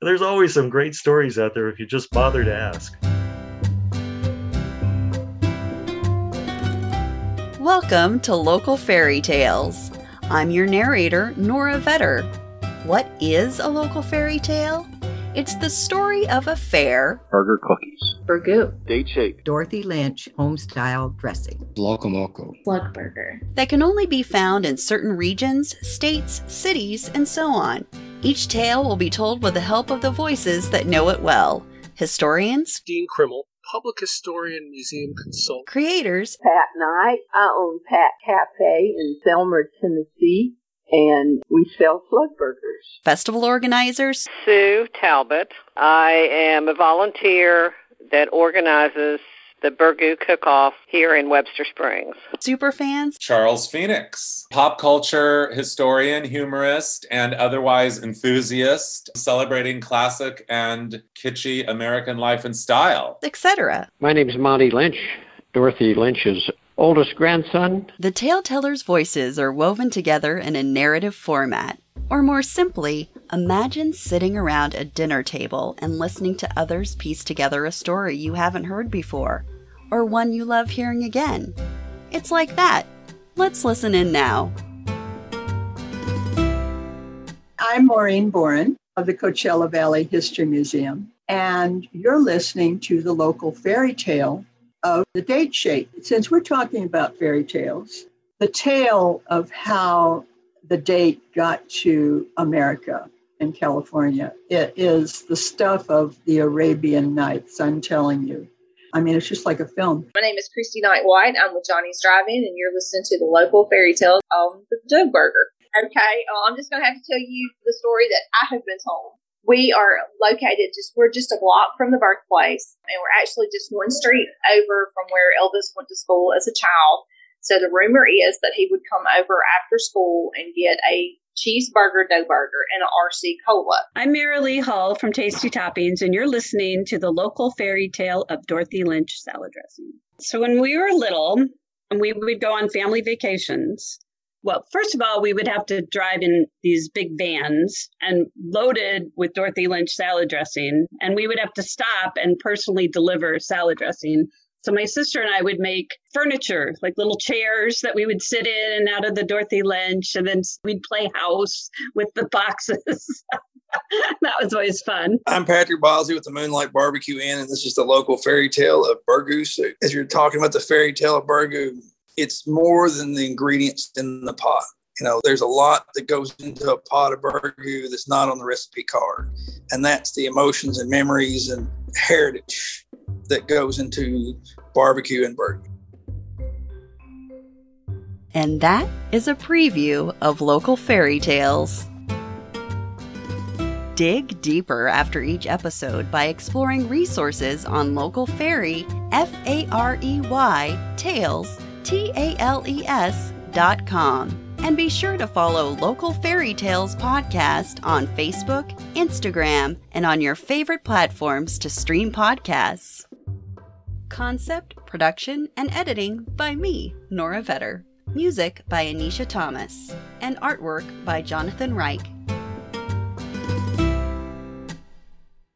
There's always some great stories out there if you just bother to ask. Welcome to Local Farey Tales. I'm your narrator, Nora Vetter. What is a local fairy tale? It's the story of a fare, Berger cookies. Burgoo, Date shake. Dorothy Lynch homestyle dressing. Locomoco. Slug Burger. that can only be found in certain regions, states, cities, and so on. Each tale will be told with the help of the voices that know it well historians, Dean Krimmel, public historian, museum consultant. creators, Pat Knight. I own Pat Cafe in Selmer, Tennessee, and we sell slug burgers. festival organizers, Sue Talbot. I am a volunteer that organizes the Burgoo Cook-Off here in Webster Springs. Super fans? Charles Phoenix, pop culture historian, humorist, and otherwise enthusiast, celebrating classic and kitschy American life and style. etc. My name is Monty Lynch, Dorothy Lynch's oldest grandson. The tale tellers' voices are woven together in a narrative format. Or more simply, imagine sitting around a dinner table and listening to others piece together a story you haven't heard before, or one you love hearing again. It's like that. Let's listen in now. I'm Maureen Boren of the Coachella Valley History Museum, and you're listening to the local fairy tale of the date shake. Since we're talking about fairy tales, the tale of how the date got to America and California, it is the stuff of the Arabian Nights, I'm telling you. I mean, it's just like a film. My name is Christy Knight White. I'm with Johnny's Drive-In, and you're listening to the local fairy tale on the Dough Burger. Okay, uh, I'm just going to have to tell you the story that I have been told. We are located just we're just a block from the birthplace, and we're actually just one street over from where Elvis went to school as a child. So the rumor is that he would come over after school and get a cheeseburger dough burger and an RC cola. I'm Marilee Hall from Tasty Toppings, and you're listening to the local fairy tale of Dorothy Lynch salad dressing. So, when we were little, and we would go on family vacations, well, first of all, we would have to drive in these big vans and loaded with Dorothy Lynch salad dressing, and we would have to stop and personally deliver salad dressing. So my sister and I would make furniture, like little chairs that we would sit in and out of the Dorothy Lynch, and then we'd play house with the boxes. that was always fun. I'm Patrick Bosley with the Moonlight Barbecue Inn, and this is the local fairy tale of Burgoo soup. As you're talking about the fairy tale of Burgoo, it's more than the ingredients in the pot. You know, there's a lot that goes into a pot of burgoo that's not on the recipe card, and that's the emotions and memories and heritage that goes into barbecue and burgoo. And that is a preview of local fairy tales. Dig deeper after each episode by exploring resources on local fairy, F A R E Y, tales, T A L E S dot com. And be sure to follow Local Farey Tales Podcast on Facebook, Instagram, and on your favorite platforms to stream podcasts. Concept, production, and editing by me, Nora Vetter. Music by Anisha Thomas. And artwork by Jonathan Reich